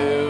you.